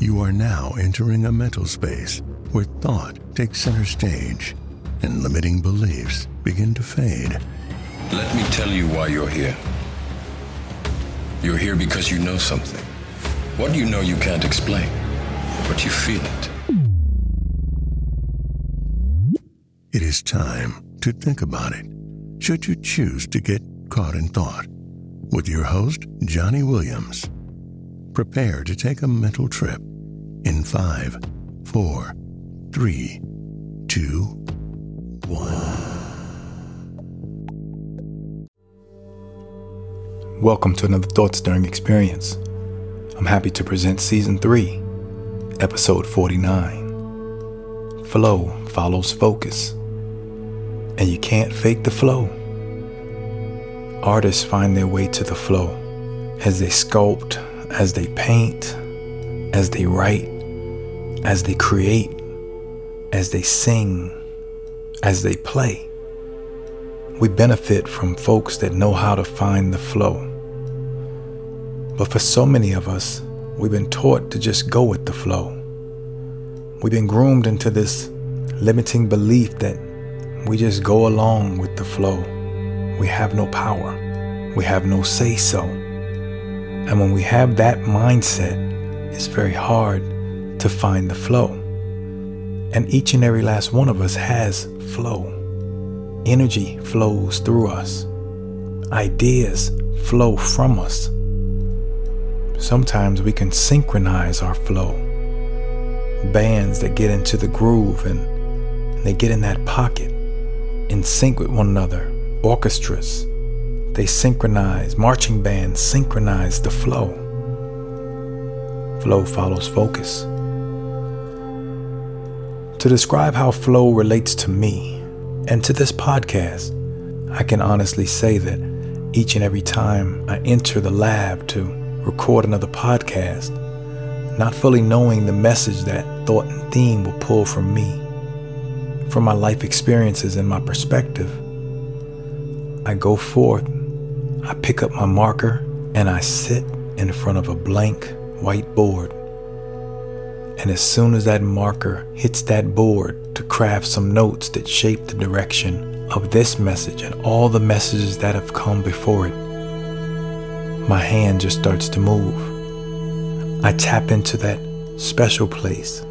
You are now entering a mental space where thought takes center stage and limiting beliefs begin to fade. Let me tell you why you're here. You're here because you know something. What you know you can't explain, but you feel it. It is time to think about it, should you choose to get caught in thought. With your host, Johnny Williams. Prepare to take a mental trip in five, four, three, two, one. Welcome to another Thought Stirring Experience. I'm happy to present Season 3, Episode 49. Flow follows focus, and you can't fake the flow. Artists find their way to the flow as they sculpt, as they paint, as they write, as they create, as they sing, as they play. We benefit from folks that know how to find the flow. But for so many of us, we've been taught to just go with the flow. We've been groomed into this limiting belief that we just go along with the flow. We have no power. We have no say so. And when we have that mindset, it's very hard to find the flow. And each and every last one of us has flow. Energy flows through us. Ideas flow from us. Sometimes we can synchronize our flow. Bands that get into the groove and they get in that pocket in sync with one another. Orchestras, they synchronize. Marching bands synchronize the flow. Flow follows focus. To describe how flow relates to me and to this podcast, I can honestly say that each and every time I enter the lab to record another podcast, not fully knowing the message that thought and theme will pull from me, from my life experiences and my perspective. I go forth, I pick up my marker, and I sit in front of a blank white board. And as soon as that marker hits that board to craft some notes that shape the direction of this message and all the messages that have come before it, my hand just starts to move. I tap into that special place,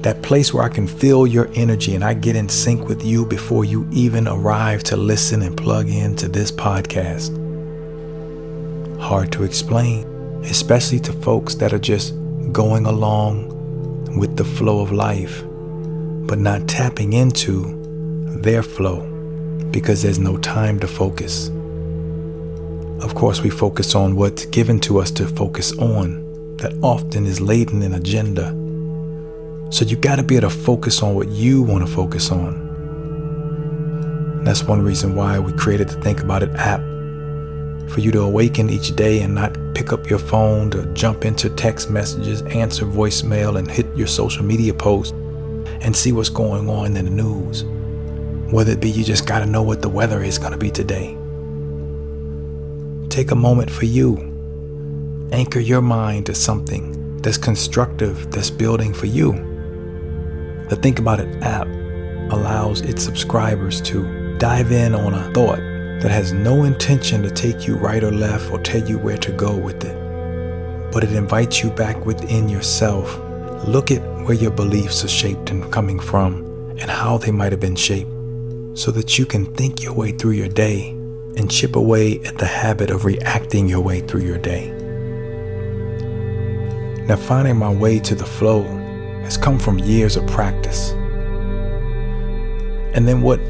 that place where I can feel your energy and I get in sync with you before you even arrive to listen and plug in to this podcast. Hard to explain, especially to folks that are just going along with the flow of life, but not tapping into their flow because there's no time to focus. Of course, we focus on what's given to us to focus on, that often is laden in agenda. So you got to be able to focus on what you want to focus on. That's one reason why we created the Think About It app for you to awaken each day and not pick up your phone to jump into text messages, answer voicemail, and hit your social media post and see what's going on in the news. Whether it be you just got to know what the weather is going to be today Take a moment for you. Anchor your mind to something that's constructive, that's building for you. The Think About It app allows its subscribers to dive in on a thought that has no intention to take you right or left or tell you where to go with it. But it invites you back within yourself. Look at where your beliefs are shaped and coming from and how they might have been shaped so that you can think your way through your day and chip away at the habit of reacting your way through your day. Now, finding my way to the flow has come from years of practice. And then what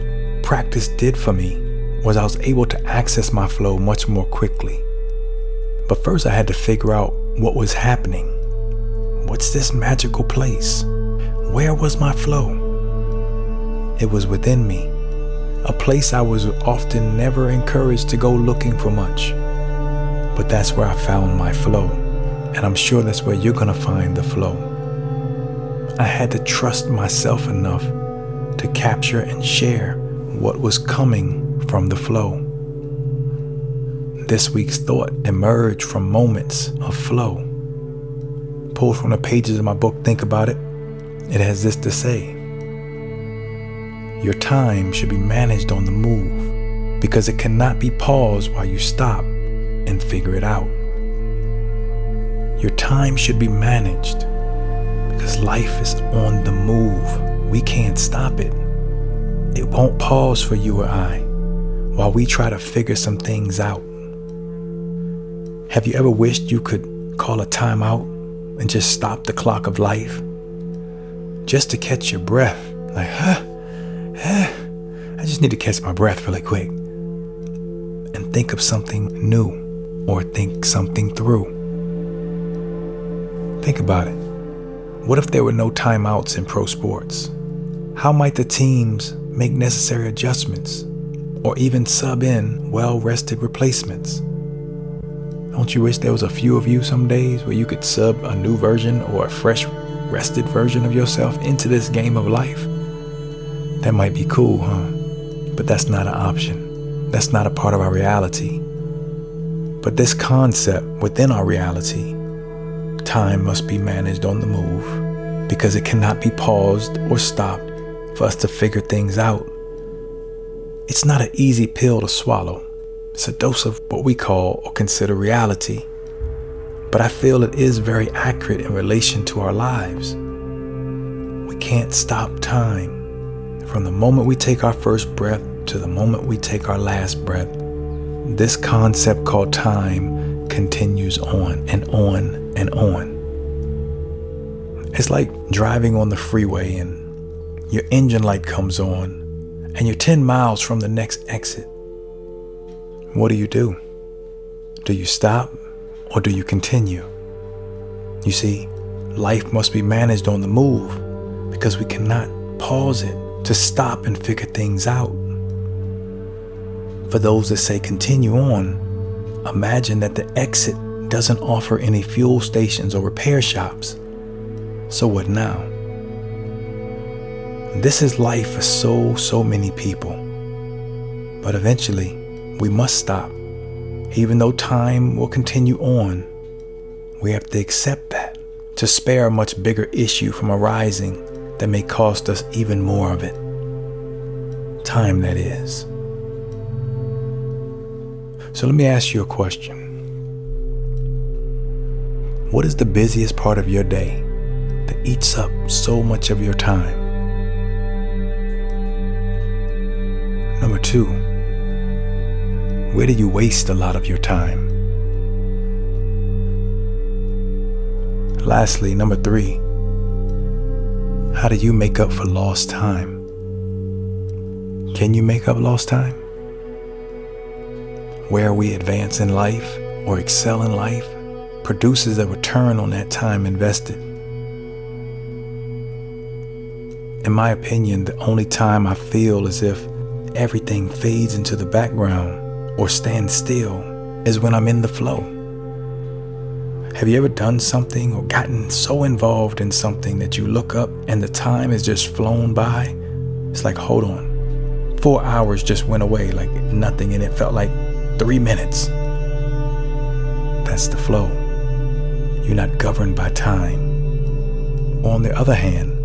practice did for me was I was able to access my flow much more quickly. But first, I had to figure out what was happening. What's this magical place? Where was my flow? It was within me a place I was often never encouraged to go looking for much. But that's where I found my flow, and I'm sure that's where you're to find the flow. I had to trust myself enough to capture and share what was coming from the flow. This week's thought emerged from moments of flow. pulled from the pages of my book, Think About It. It has this to say Your time should be managed on the move because it cannot be paused while you stop and figure it out. Your time should be managed because life is on the move. We can't stop it. It won't pause for you or I while we try to figure some things out. Have you ever wished you could call a timeout and just stop the clock of life? Just to catch your breath, like, huh, huh, I just need to catch my breath really quick and think of something new or think something through. Think about it. What if there were no timeouts in pro sports? How might the teams make necessary adjustments or even sub in well rested replacements? Don't you wish there was a few of you some days where you could sub a new version or a fresh, rested version of yourself into this game of life? That might be cool, huh? But that's not an option. That's not a part of our reality. But this concept within our reality, time must be managed on the move because it cannot be paused or stopped for us to figure things out. It's not an easy pill to swallow. It's a dose of what we call or consider reality. But I feel it is very accurate in relation to our lives. We can't stop time. From the moment we take our first breath to the moment we take our last breath, this concept called time continues on and on and on. It's like driving on the freeway and your engine light comes on and you're 10 miles from the next exit. What do you do? Do you stop or do you continue? You see, life must be managed on the move because we cannot pause it to stop and figure things out. For those that say continue on, imagine that the exit doesn't offer any fuel stations or repair shops. So what now? This is life for so, so many people. But eventually, we must stop. Even though time will continue on, we have to accept that to spare a much bigger issue from arising that may cost us even more of it. Time, that is. So let me ask you a question. What is the busiest part of your day that eats up so much of your time? Two, where do you waste a lot of your time? Lastly, number three, how do you make up for lost time? Can you make up lost time? Where we advance in life or excel in life produces a return on that time invested. In my opinion, the only time I feel as if everything fades into the background or stands still is when I'm in the flow. Have you ever done something or gotten so involved in something that you look up and the time has just flown by? It's like, hold on. Four hours just went away like nothing, and it felt like three minutes. That's the flow. You're not governed by time. On the other hand,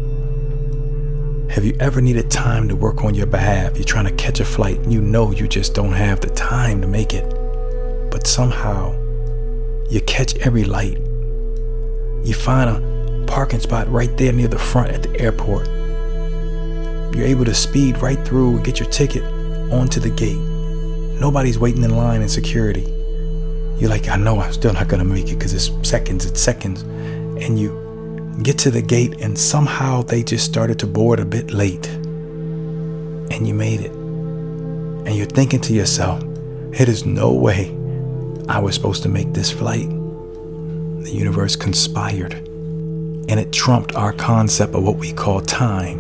have you ever needed time to work on your behalf? You're trying to catch a flight and you know you just don't have the time to make it. But somehow, you catch every light. You find a parking spot right there near the front at the airport. You're able to speed right through and get your ticket onto the gate. Nobody's waiting in line in security. You're like, I know I'm still not gonna make it because it's seconds, it's seconds. And you get to the gate, and somehow they just started to board a bit late. And you made it. And you're thinking to yourself, it is no way I was supposed to make this flight. The universe conspired, and it trumped our concept of what we call time.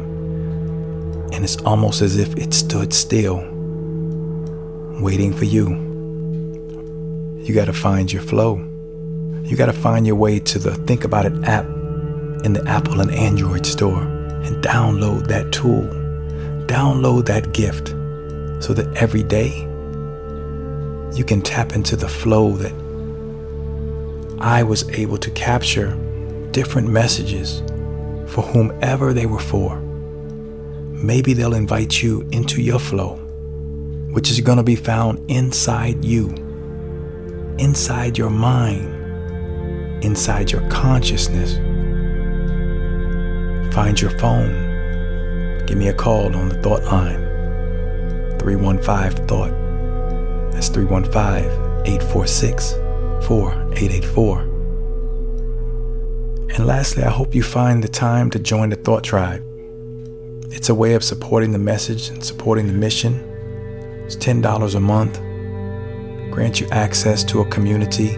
And it's almost as if it stood still, waiting for you. You got to find your flow. You got to find your way to the Think About It app in the Apple and Android store and download that tool. Download that gift so that every day you can tap into the flow that I was able to capture different messages for whomever they were for. Maybe they'll invite you into your flow, which is going to be found inside you, inside your mind, inside your consciousness. Find your phone. Give me a call on the thought line 315 Thought. That's 315 846 4884. And lastly, I hope you find the time to join the Thought Tribe. It's a way of supporting the message and supporting the mission. It's $10 a month. Grant you access to a community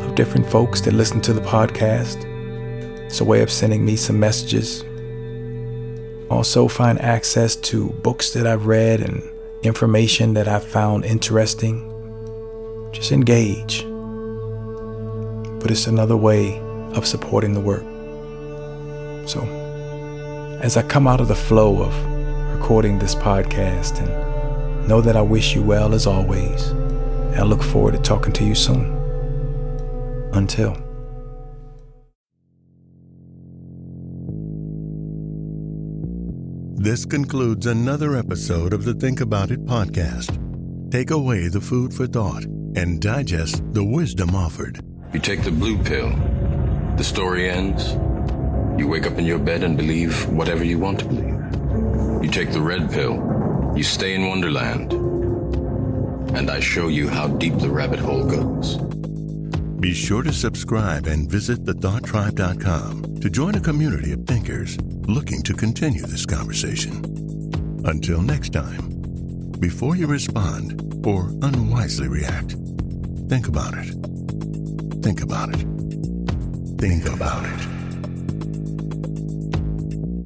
of different folks that listen to the podcast. It's a way of sending me some messages. Also, find access to books that I've read and information that I've found interesting. Just engage. But it's another way of supporting the work. So, as I come out of the flow of recording this podcast, and know that I wish you well as always, and I look forward to talking to you soon. Until. This concludes another episode of the Think About It podcast. Take away the food for thought and digest the wisdom offered. You take the blue pill, the story ends. You wake up in your bed and believe whatever you want to believe. You take the red pill, you stay in Wonderland, and I show you how deep the rabbit hole goes. Be sure to subscribe and visit thethoughttribe.com to join a community of thinkers looking to continue this conversation. Until next time, before you respond or unwisely react, think about it. Think about it. Think about it.